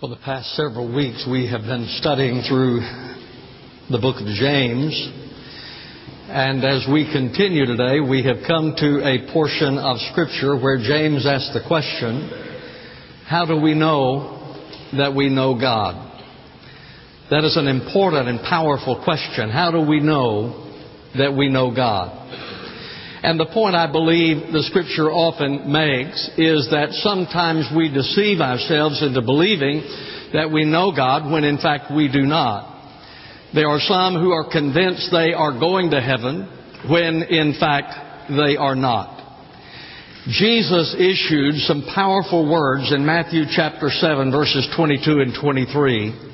For the past several weeks, we have been studying through the book of James. And as we continue today, we have come to a portion of Scripture where James asks the question, How do we know that we know God? That is an important and powerful question. How do we know that we know God? And the point I believe the scripture often makes is that sometimes we deceive ourselves into believing that we know God when in fact we do not. There are some who are convinced they are going to heaven when in fact they are not. Jesus issued some powerful words in Matthew chapter 7 verses 22 and 23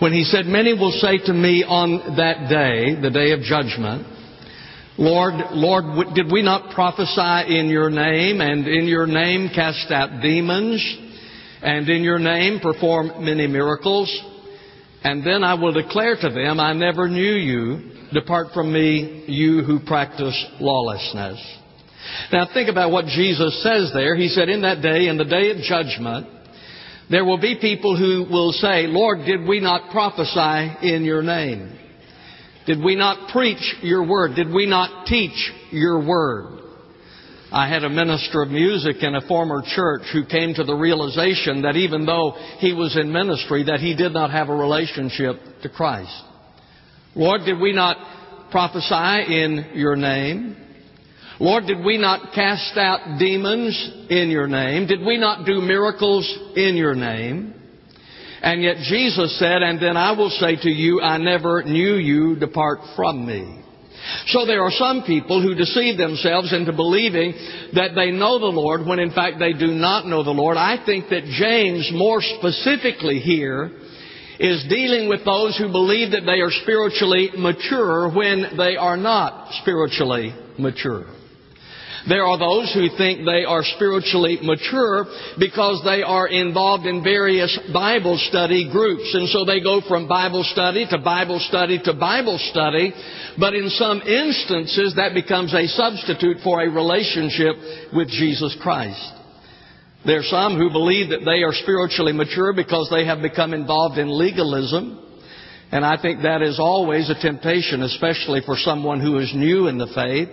when he said, Many will say to me on that day, the day of judgment, Lord, Lord, did we not prophesy in your name and in your name cast out demons and in your name perform many miracles? And then I will declare to them, I never knew you. Depart from me, you who practice lawlessness. Now think about what Jesus says there. He said, in that day, in the day of judgment, there will be people who will say, Lord, did we not prophesy in your name? Did we not preach your word? Did we not teach your word? I had a minister of music in a former church who came to the realization that even though he was in ministry, that he did not have a relationship to Christ. Lord, did we not prophesy in your name? Lord, did we not cast out demons in your name? Did we not do miracles in your name? And yet Jesus said, and then I will say to you, I never knew you, depart from me. So there are some people who deceive themselves into believing that they know the Lord when in fact they do not know the Lord. I think that James more specifically here is dealing with those who believe that they are spiritually mature when they are not spiritually mature. There are those who think they are spiritually mature because they are involved in various Bible study groups. And so they go from Bible study to Bible study to Bible study. But in some instances, that becomes a substitute for a relationship with Jesus Christ. There are some who believe that they are spiritually mature because they have become involved in legalism. And I think that is always a temptation, especially for someone who is new in the faith.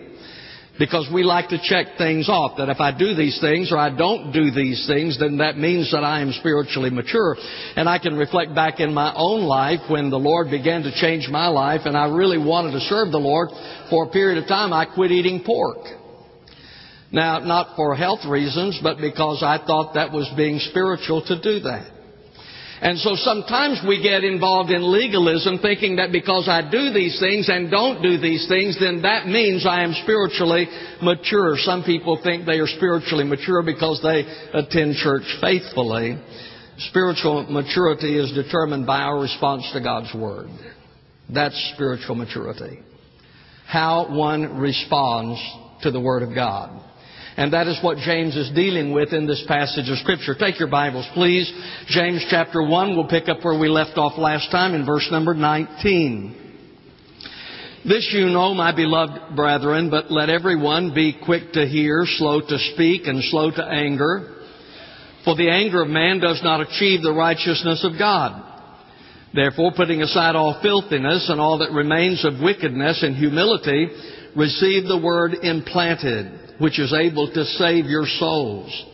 Because we like to check things off. That if I do these things or I don't do these things, then that means that I am spiritually mature. And I can reflect back in my own life when the Lord began to change my life and I really wanted to serve the Lord. For a period of time, I quit eating pork. Now, not for health reasons, but because I thought that was being spiritual to do that. And so sometimes we get involved in legalism thinking that because I do these things and don't do these things, then that means I am spiritually mature. Some people think they are spiritually mature because they attend church faithfully. Spiritual maturity is determined by our response to God's Word. That's spiritual maturity. How one responds to the Word of God. And that is what James is dealing with in this passage of Scripture. Take your Bibles, please. James chapter 1, we'll pick up where we left off last time in verse number 19. This you know, my beloved brethren, but let everyone be quick to hear, slow to speak, and slow to anger. For the anger of man does not achieve the righteousness of God. Therefore, putting aside all filthiness and all that remains of wickedness and humility, receive the word implanted which is able to save your souls.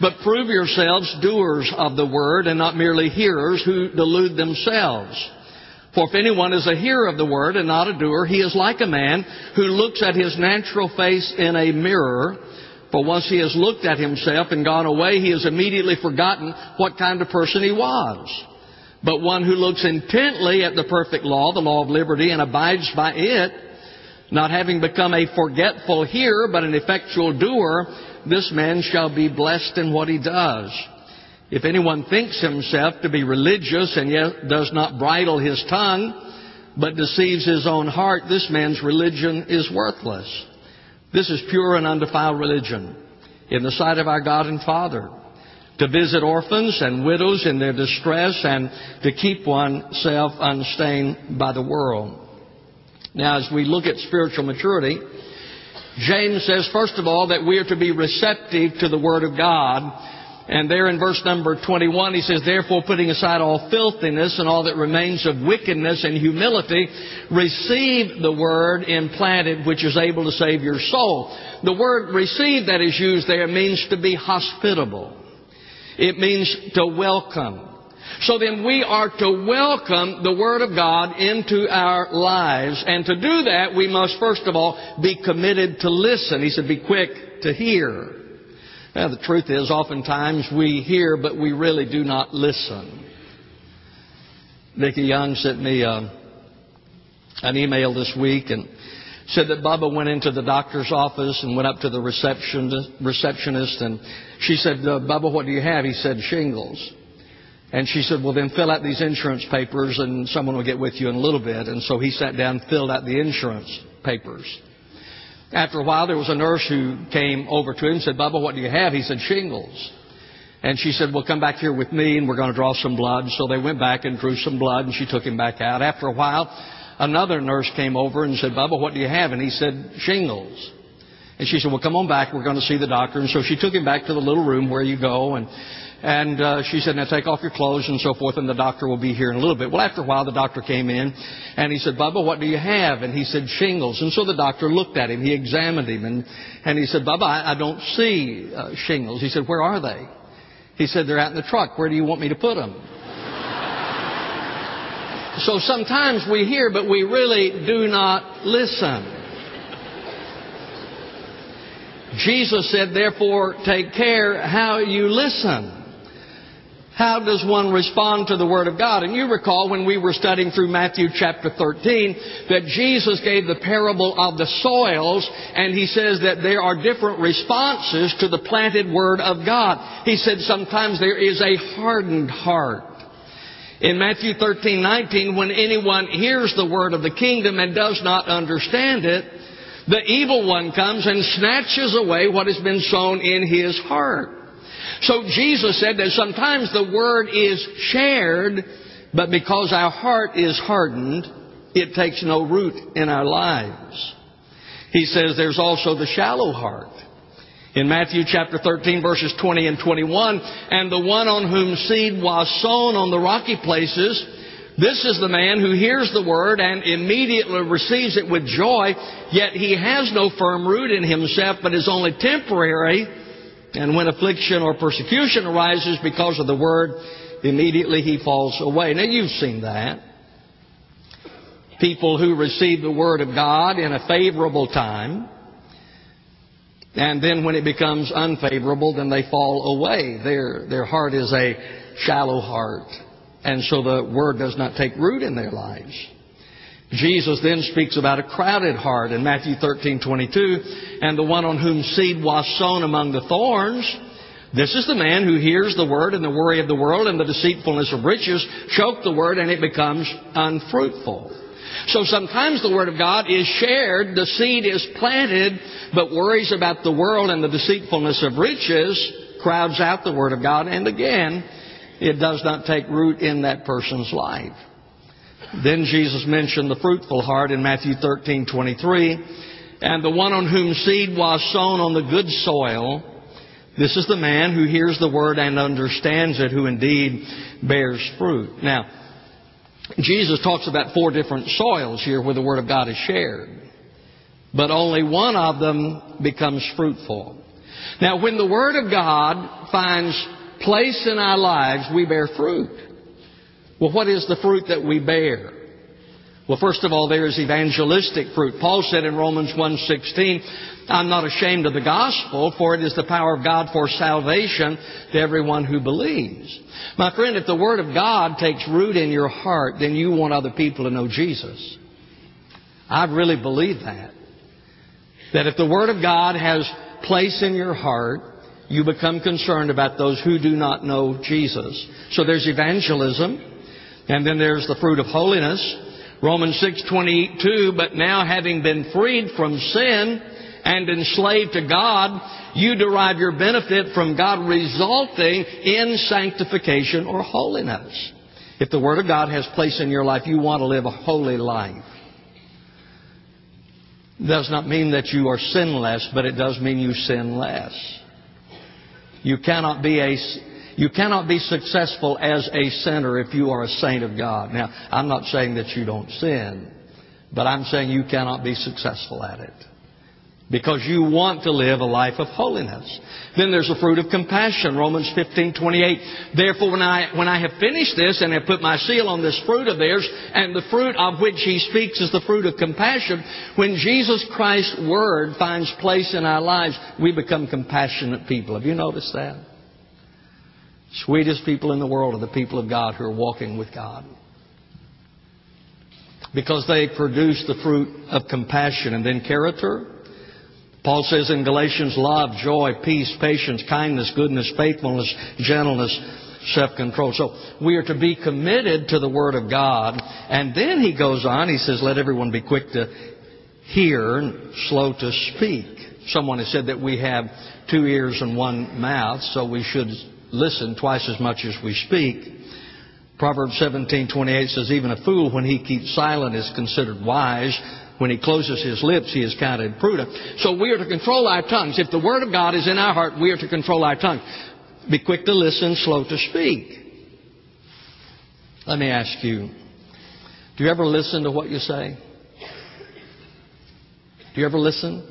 But prove yourselves doers of the word and not merely hearers who delude themselves. For if anyone is a hearer of the word and not a doer, he is like a man who looks at his natural face in a mirror. For once he has looked at himself and gone away, he has immediately forgotten what kind of person he was. But one who looks intently at the perfect law, the law of liberty, and abides by it, not having become a forgetful hearer, but an effectual doer, this man shall be blessed in what he does. If anyone thinks himself to be religious and yet does not bridle his tongue, but deceives his own heart, this man's religion is worthless. This is pure and undefiled religion in the sight of our God and Father. To visit orphans and widows in their distress and to keep oneself unstained by the world. Now, as we look at spiritual maturity, James says, first of all, that we are to be receptive to the Word of God And there in verse number 21, he says, Therefore, putting aside all filthiness and all that remains of wickedness and humility, receive the word implanted which is able to save your soul. The word receive that is used there means to be hospitable. It means to welcome. So then we are to welcome the Word of God into our lives. And to do that, we must first of all be committed to listen. He said, be quick to hear. Now, the truth is, oftentimes we hear, but we really do not listen. Vicki Young sent me uh, an email this week and said that Bubba went into the doctor's office and went up to the receptionist, receptionist and she said, uh, Bubba, what do you have? He said, shingles. And she said, well, then fill out these insurance papers and someone will get with you in a little bit. And so he sat down and filled out the insurance papers. After a while, there was a nurse who came over to him and said, Bubba, what do you have? He said, shingles. And she said, well, come back here with me and we're going to draw some blood. So they went back and drew some blood and she took him back out. After a while, another nurse came over and said, Bubba, what do you have? And he said, shingles. And she said, well, come on back. We're going to see the doctor. And so she took him back to the little room where you go and and uh, she said, now take off your clothes and so forth, and the doctor will be here in a little bit. Well, after a while, the doctor came in, and he said, Bubba, what do you have? And he said, shingles. And so the doctor looked at him. He examined him, and, and he said, Bubba, I, I don't see uh, shingles. He said, where are they? He said, they're out in the truck. Where do you want me to put them? so sometimes we hear, but we really do not listen. Jesus said, therefore, take care how you listen. How does one respond to the Word of God? And you recall when we were studying through Matthew chapter 13 that Jesus gave the parable of the soils and he says that there are different responses to the planted Word of God. He said sometimes there is a hardened heart. In Matthew 13, 19, when anyone hears the word of the kingdom and does not understand it, the evil one comes and snatches away what has been sown in his heart. So Jesus said that sometimes the word is shared, but because our heart is hardened, it takes no root in our lives. He says there's also the shallow heart. In Matthew chapter 13 verses 20 and 21, and the one on whom seed was sown on the rocky places, this is the man who hears the word and immediately receives it with joy, yet he has no firm root in himself, but is only temporary. And when affliction or persecution arises because of the word, immediately he falls away. Now you've seen that. People who receive the word of God in a favorable time, and then when it becomes unfavorable, then they fall away. Their, their heart is a shallow heart. And so the word does not take root in their lives. Jesus then speaks about a crowded heart in Matthew 13:22, and the one on whom seed was sown among the thorns. This is the man who hears the word and the worry of the world and the deceitfulness of riches choke the word and it becomes unfruitful. So sometimes the word of God is shared, the seed is planted, but worries about the world and the deceitfulness of riches crowds out the word of God and again it does not take root in that person's life. Then Jesus mentioned the fruitful heart in Matthew 13:23, and the one on whom seed was sown on the good soil. This is the man who hears the word and understands it, who indeed bears fruit. Now, Jesus talks about four different soils here where the word of God is shared, but only one of them becomes fruitful. Now, when the word of God finds place in our lives, we bear fruit. Well, what is the fruit that we bear? Well, first of all, there is evangelistic fruit. Paul said in Romans 1.16, I'm not ashamed of the gospel, for it is the power of God for salvation to everyone who believes. My friend, if the Word of God takes root in your heart, then you want other people to know Jesus. I really believe that. That if the Word of God has place in your heart, you become concerned about those who do not know Jesus. So there's evangelism. And then there's the fruit of holiness. Romans 6:22, but now having been freed from sin and enslaved to God, you derive your benefit from God resulting in sanctification or holiness. If the Word of God has place in your life, you want to live a holy life. It does not mean that you are sinless, but it does mean you sin less. You cannot be a you cannot be successful as a sinner if you are a saint of God. Now, I'm not saying that you don't sin, but I'm saying you cannot be successful at it because you want to live a life of holiness. Then there's the fruit of compassion, Romans 15:28. Therefore, when I when I have finished this and have put my seal on this fruit of theirs, and the fruit of which he speaks is the fruit of compassion, when Jesus Christ's word finds place in our lives, we become compassionate people. Have you noticed that? Sweetest people in the world are the people of God who are walking with God because they produce the fruit of compassion and then character. Paul says in Galatians, love, joy, peace, patience, kindness, goodness, faithfulness, gentleness, self-control. So we are to be committed to the Word of God. And then he goes on, he says, let everyone be quick to hear and slow to speak. Someone has said that we have two ears and one mouth, so we should listen twice as much as we speak. Proverbs 17:28 says, "Even a fool, when he keeps silent, is considered wise, when he closes his lips, he is counted prudent. So we are to control our tongues. If the Word of God is in our heart, we are to control our tongue. Be quick to listen, slow to speak. Let me ask you, do you ever listen to what you say? Do you ever listen?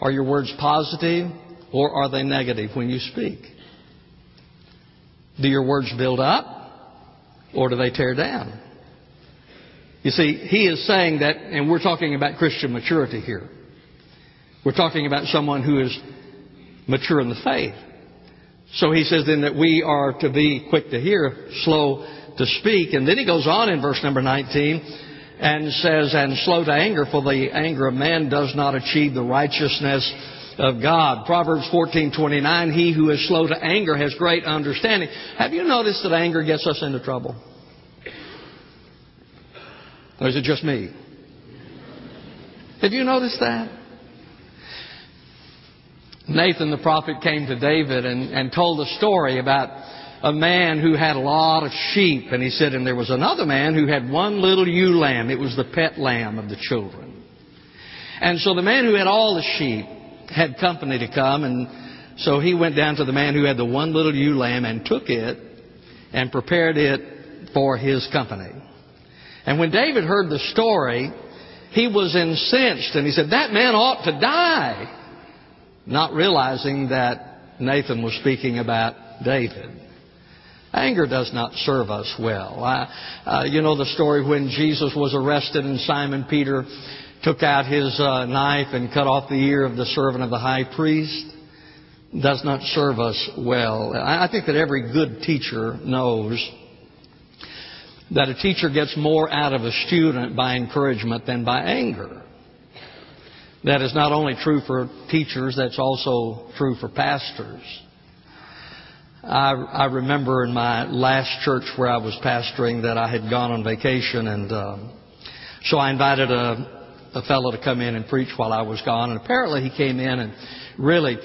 Are your words positive or are they negative when you speak? Do your words build up or do they tear down? You see, he is saying that, and we're talking about Christian maturity here. We're talking about someone who is mature in the faith. So he says then that we are to be quick to hear, slow to speak. And then he goes on in verse number 19 and says, and slow to anger, for the anger of man does not achieve the righteousness of God. Proverbs 14:29, he who is slow to anger has great understanding. Have you noticed that anger gets us into trouble? Or is it just me? Have you noticed that? Nathan the prophet came to David and, and told a story about a man who had a lot of sheep. And he said, and there was another man who had one little ewe lamb. It was the pet lamb of the children. And so the man who had all the sheep had company to come. And so he went down to the man who had the one little ewe lamb and took it and prepared it for his company. And when David heard the story, he was incensed and he said, That man ought to die. Not realizing that Nathan was speaking about David. Anger does not serve us well. Uh, you know the story when Jesus was arrested and Simon Peter took out his uh, knife and cut off the ear of the servant of the high priest? Does not serve us well. I, think that every good teacher knows that a teacher gets more out of a student by encouragement than by anger. That is not only true for teachers, that's also true for pastors. I, I remember in my last church where I was pastoring that I had gone on vacation, and um, so I invited a, a fellow to come in and preach while I was gone, and apparently he came in and really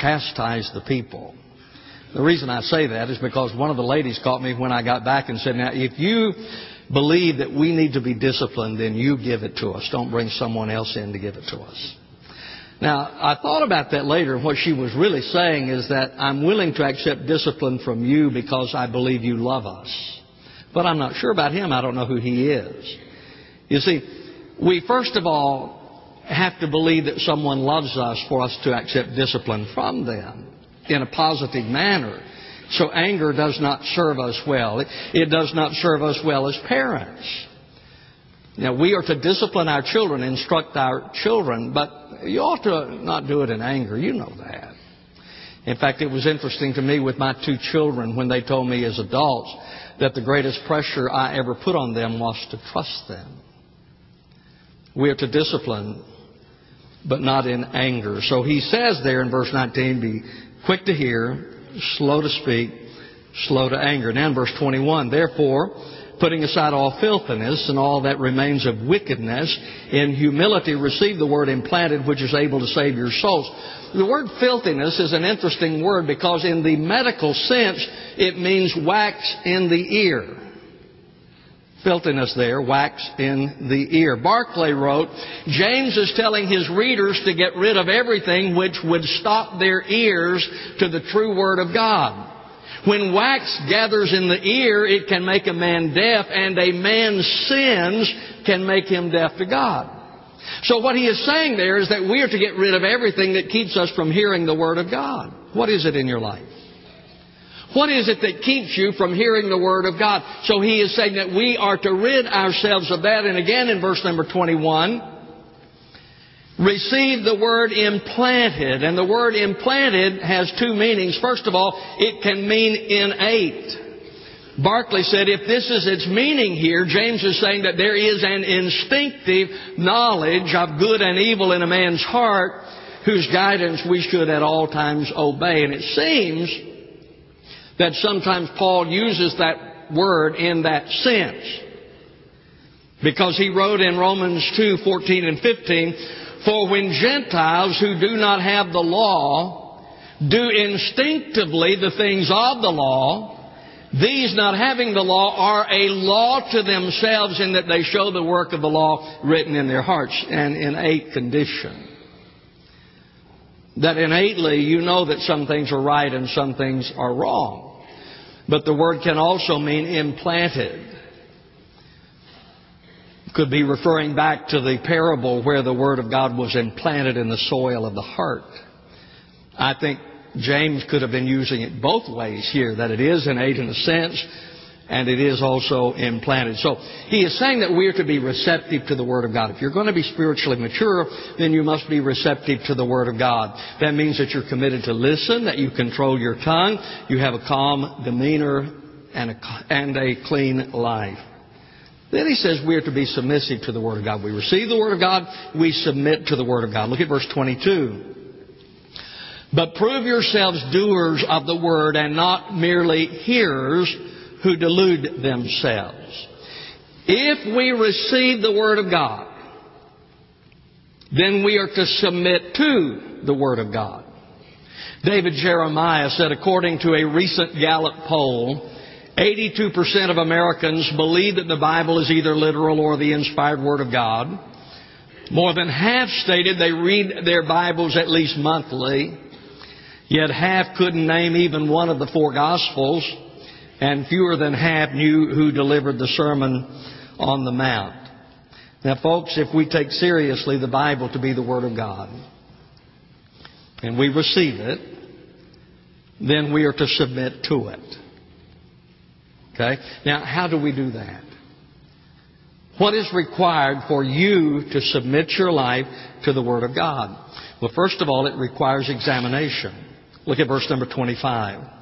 chastised the people. The reason I say that is because one of the ladies caught me when I got back and said, Now, if you believe that we need to be disciplined, then you give it to us. Don't bring someone else in to give it to us. Now, I thought about that later, and what she was really saying is that I'm willing to accept discipline from you because I believe you love us. But I'm not sure about him. I don't know who he is. You see, we first of all have to believe that someone loves us for us to accept discipline from them in a positive manner. So anger does not serve us well. It, does not serve us well as parents. Now, we are to discipline our children, instruct our children, but you ought to not do it in anger. You know that. In fact, it was interesting to me with my two children when they told me as adults that the greatest pressure I ever put on them was to trust them. We are to discipline, but not in anger. So he says there in verse 19, be quick to hear, slow to speak, slow to anger. Now in verse 21, therefore, putting aside all filthiness and all that remains of wickedness, in humility receive the word implanted which is able to save your souls. The word filthiness is an interesting word because in the medical sense, it means wax in the ear. Filthiness there, wax in the ear. Barclay wrote, James is telling his readers to get rid of everything which would stop their ears to the true Word of God. When wax gathers in the ear, it can make a man deaf, and a man's sins can make him deaf to God. So what he is saying there is that we are to get rid of everything that keeps us from hearing the Word of God. What is it in your life? What is it that keeps you from hearing the Word of God? So he is saying that we are to rid ourselves of that. And again in verse number 21, receive the word implanted. And the word implanted has two meanings. First of all, it can mean innate. Barclay said if this is its meaning here, James is saying that there is an instinctive knowledge of good and evil in a man's heart whose guidance we should at all times obey. And it seems that sometimes Paul uses that word in that sense. Because he wrote in Romans 2, 14 and 15, For when Gentiles who do not have the law do instinctively the things of the law, these not having the law are a law to themselves in that they show the work of the law written in their hearts and in a condition. That innately you know that some things are right and some things are wrong. But the word can also mean implanted. Could be referring back to the parable where the Word of God was implanted in the soil of the heart. I think James could have been using it both ways here, that it is innate in a sense, and it is also implanted. So he is saying that we are to be receptive to the Word of God. If you're going to be spiritually mature, then you must be receptive to the Word of God. That means that you're committed to listen, that you control your tongue, you have a calm demeanor, and a, and a clean life. Then he says we are to be submissive to the Word of God. We receive the Word of God, we submit to the Word of God. Look at verse 22. But prove yourselves doers of the Word and not merely hearers who delude themselves. If we receive the Word of God, then we are to submit to the Word of God. David Jeremiah said, according to a recent Gallup poll, 82% of Americans believe that the Bible is either literal or the inspired Word of God. More than half stated they read their Bibles at least monthly. Yet half couldn't name even one of the four Gospels and fewer than half knew who delivered the Sermon on the Mount. Now, folks, if we take seriously the Bible to be the Word of God, and we receive it, then we are to submit to it. Okay? Now, how do we do that? What is required for you to submit your life to the Word of God? Well, first of all, it requires examination. Look at verse number 25.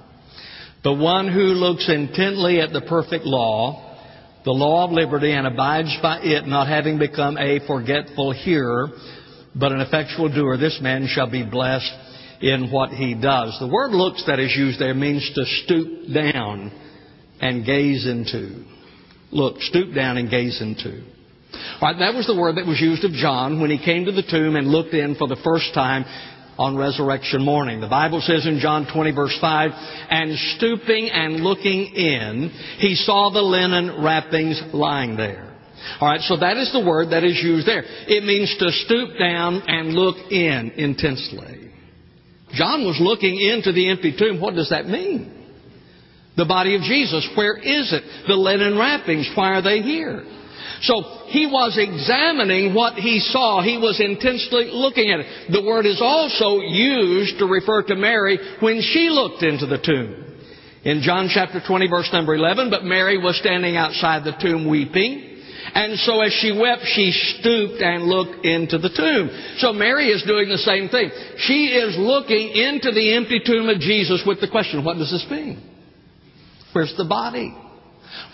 The one who looks intently at the perfect law, the law of liberty, and abides by it, not having become a forgetful hearer, but an effectual doer, this man shall be blessed in what he does. The word looks that is used there means to stoop down and gaze into. Look, stoop down and gaze into. All right, that was the word that was used of John when he came to the tomb and looked in for the first time on resurrection morning. The Bible says in John 20 verse 5, and stooping and looking in, he saw the linen wrappings lying there. Alright, so that is the word that is used there. It means to stoop down and look in intensely. John was looking into the empty tomb. What does that mean? The body of Jesus, where is it? The linen wrappings, why are they here? So he was examining what he saw. He was intensely looking at it. The word is also used to refer to Mary when she looked into the tomb. In John chapter 20 verse number 11, but Mary was standing outside the tomb weeping. And so as she wept, she stooped and looked into the tomb. So Mary is doing the same thing. She is looking into the empty tomb of Jesus with the question, what does this mean? Where's the body?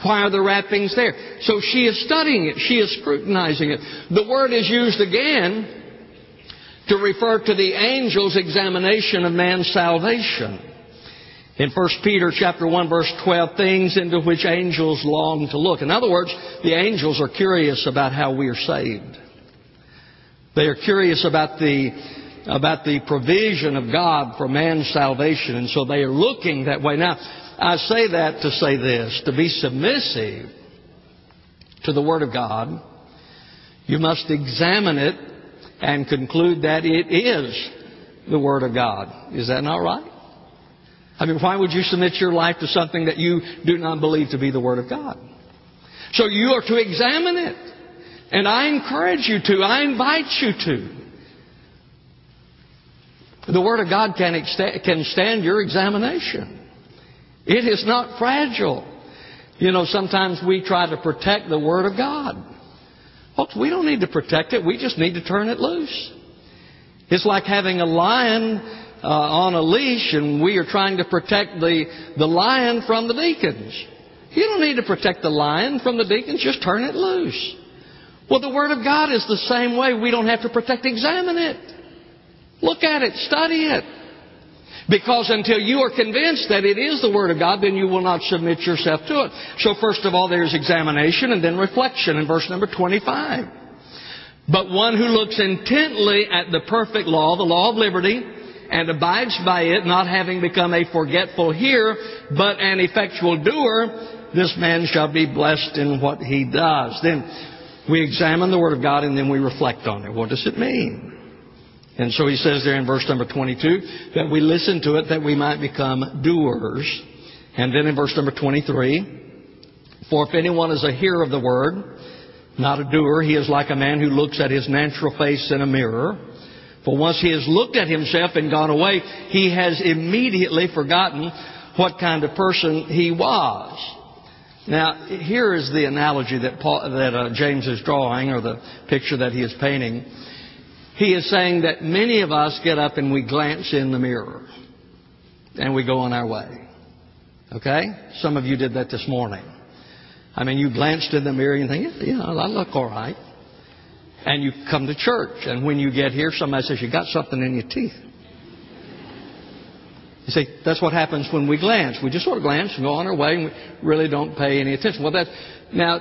Why are the wrappings there? So she is studying it. She is scrutinizing it. The word is used again to refer to the angel's examination of man's salvation. In 1 Peter chapter 1 verse 12, things into which angels long to look. In other words, the angels are curious about how we are saved. They are curious about the, about the provision of God for man's salvation, and so they are looking that way. Now, I say that to say this to be submissive to the Word of God, you must examine it and conclude that it is the Word of God. Is that not right? I mean, why would you submit your life to something that you do not believe to be the Word of God? So you are to examine it. And I encourage you to, I invite you to. The Word of God can, can stand your examination. It is not fragile. You know, sometimes we try to protect the Word of God. Folks, we don't need to protect it. We just need to turn it loose. It's like having a lion uh, on a leash and we are trying to protect the, the lion from the deacons. You don't need to protect the lion from the deacons. Just turn it loose. Well, the Word of God is the same way. We don't have to protect, examine it. Look at it, study it. Because until you are convinced that it is the Word of God, then you will not submit yourself to it. So first of all, there's examination and then reflection in verse number 25. But one who looks intently at the perfect law, the law of liberty, and abides by it, not having become a forgetful hearer, but an effectual doer, this man shall be blessed in what he does. Then we examine the Word of God and then we reflect on it. What does it mean? And so he says there in verse number 22 that we listen to it that we might become doers. And then in verse number 23, for if anyone is a hearer of the word, not a doer, he is like a man who looks at his natural face in a mirror. For once he has looked at himself and gone away, he has immediately forgotten what kind of person he was. Now, here is the analogy that, Paul, that uh, James is drawing, or the picture that he is painting. He is saying that many of us get up and we glance in the mirror and we go on our way. Okay? Some of you did that this morning. I mean, you glanced in the mirror and think, yeah, I look all right. And you come to church, and when you get here, somebody says, You got something in your teeth. You see, that's what happens when we glance. We just sort of glance and go on our way and we really don't pay any attention. Well, that's, now,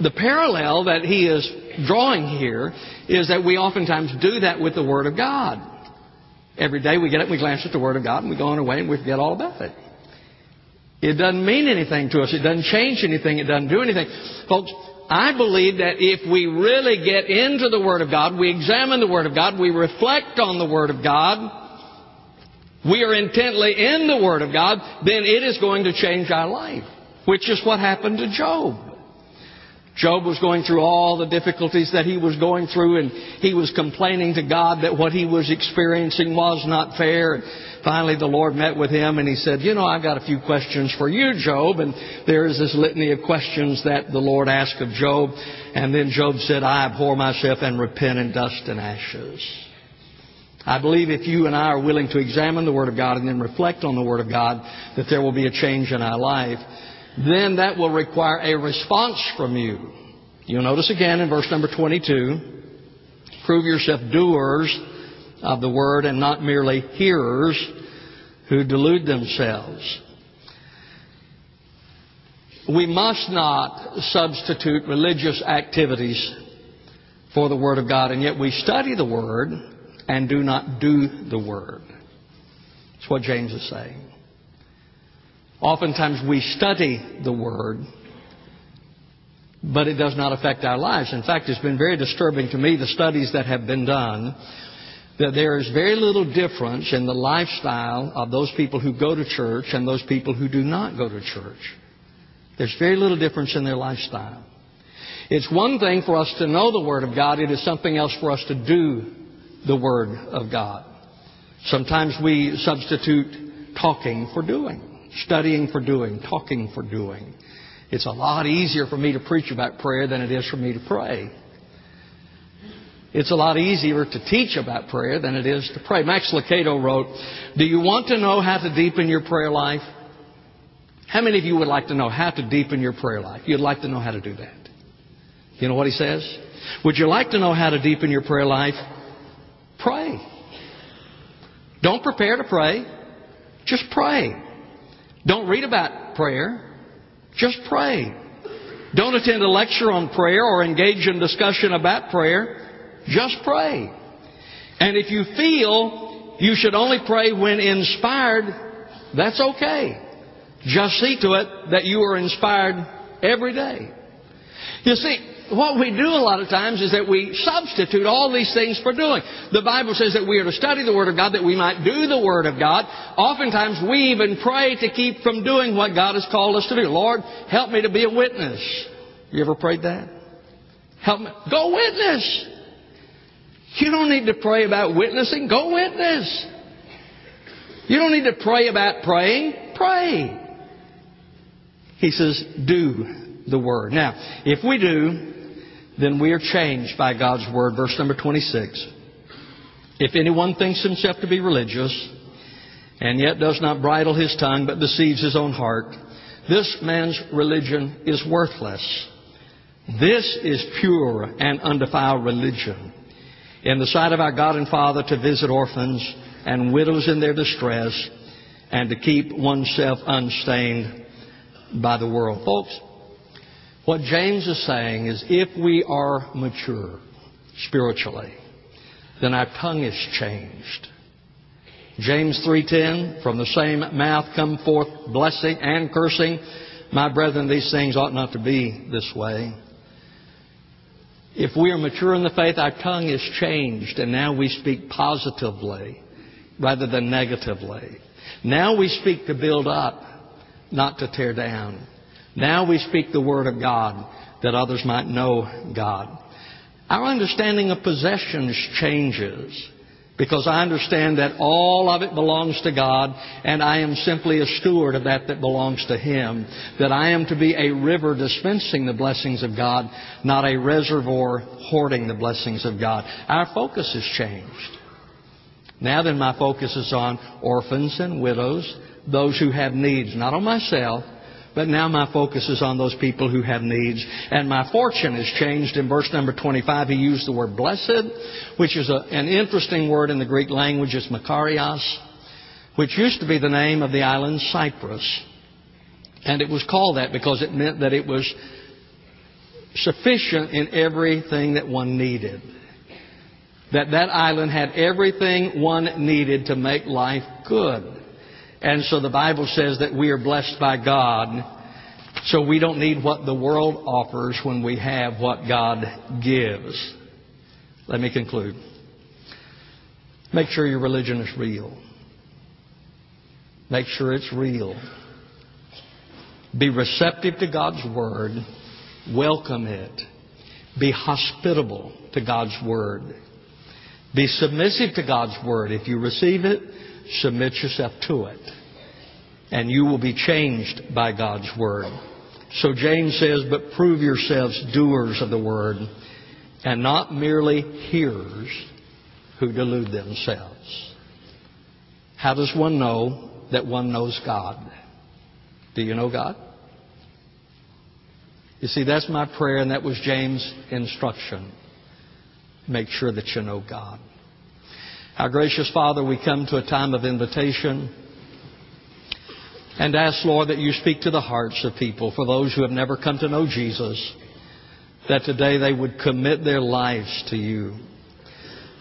the parallel that he is drawing here is that we oftentimes do that with the Word of God. Every day we get up, we glance at the Word of God, and we go on our way and we forget all about it. It doesn't mean anything to us. It doesn't change anything. It doesn't do anything. Folks, I believe that if we really get into the Word of God, we examine the Word of God, we reflect on the Word of God, we are intently in the Word of God, then it is going to change our life, which is what happened to Job. Job was going through all the difficulties that he was going through, and he was complaining to God that what he was experiencing was not fair. And finally, the Lord met with him, and he said, You know, I've got a few questions for you, Job. And there is this litany of questions that the Lord asked of Job. And then Job said, I abhor myself and repent in dust and ashes. I believe if you and I are willing to examine the Word of God and then reflect on the Word of God, that there will be a change in our life then that will require a response from you. You'll notice again in verse number 22, prove yourself doers of the word and not merely hearers who delude themselves. We must not substitute religious activities for the Word of God, and yet we study the Word and do not do the Word. That's what James is saying. Oftentimes we study the Word, but it does not affect our lives. In fact, it's been very disturbing to me, the studies that have been done, that there is very little difference in the lifestyle of those people who go to church and those people who do not go to church. There's very little difference in their lifestyle. It's one thing for us to know the Word of God, it is something else for us to do the Word of God. Sometimes we substitute talking for doing studying for doing, talking for doing. It's a lot easier for me to preach about prayer than it is for me to pray. It's a lot easier to teach about prayer than it is to pray. Max Lucado wrote, Do you want to know how to deepen your prayer life? How many of you would like to know how to deepen your prayer life? You'd like to know how to do that. You know what he says? Would you like to know how to deepen your prayer life? Pray. Don't prepare to pray. Just pray. Don't read about prayer. Just pray. Don't attend a lecture on prayer or engage in discussion about prayer. Just pray. And if you feel you should only pray when inspired, that's okay. Just see to it that you are inspired every day. You see, what we do a lot of times is that we substitute all these things for doing. The Bible says that we are to study the Word of God that we might do the Word of God. Oftentimes we even pray to keep from doing what God has called us to do. Lord, help me to be a witness. You ever prayed that? Help me. Go witness. You don't need to pray about witnessing. Go witness. You don't need to pray about praying. Pray. He says, do the Word. Now, if we do, then we are changed by God's Word. Verse number 26. If anyone thinks himself to be religious, and yet does not bridle his tongue, but deceives his own heart, this man's religion is worthless. This is pure and undefiled religion. In the sight of our God and Father to visit orphans and widows in their distress, and to keep oneself unstained by the world. Folks, what James is saying is if we are mature spiritually, then our tongue is changed. James 3:10 from the same mouth come forth blessing and cursing. My brethren, these things ought not to be this way. If we are mature in the faith, our tongue is changed and now we speak positively rather than negatively. Now we speak to build up, not to tear down. Now we speak the Word of God that others might know God. Our understanding of possessions changes because I understand that all of it belongs to God and I am simply a steward of that that belongs to Him. That I am to be a river dispensing the blessings of God, not a reservoir hoarding the blessings of God. Our focus has changed. Now then my focus is on orphans and widows, those who have needs, not on myself, but now my focus is on those people who have needs. And my fortune has changed. In verse number 25, he used the word blessed, which is a, an interesting word in the Greek language. It's Makarios, which used to be the name of the island Cyprus. And it was called that because it meant that it was sufficient in everything that one needed. That that island had everything one needed to make life good. And so the Bible says that we are blessed by God. So we don't need what the world offers when we have what God gives. Let me conclude. Make sure your religion is real. Make sure it's real. Be receptive to God's Word. Welcome it. Be hospitable to God's Word. Be submissive to God's Word. If you receive it, submit yourself to it and you will be changed by God's Word. So James says, but prove yourselves doers of the Word and not merely hearers who delude themselves. How does one know that one knows God? Do you know God? You see, that's my prayer, and that was James' instruction. Make sure that you know God. Our gracious Father, we come to a time of invitation. And ask, Lord, that you speak to the hearts of people, for those who have never come to know Jesus, that today they would commit their lives to you.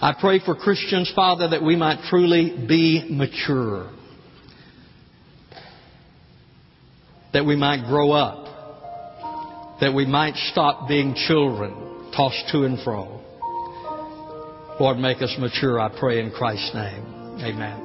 I pray for Christians, Father, that we might truly be mature. That we might grow up. That we might stop being children, tossed to and fro. Lord, make us mature, I pray in Christ's name. Amen.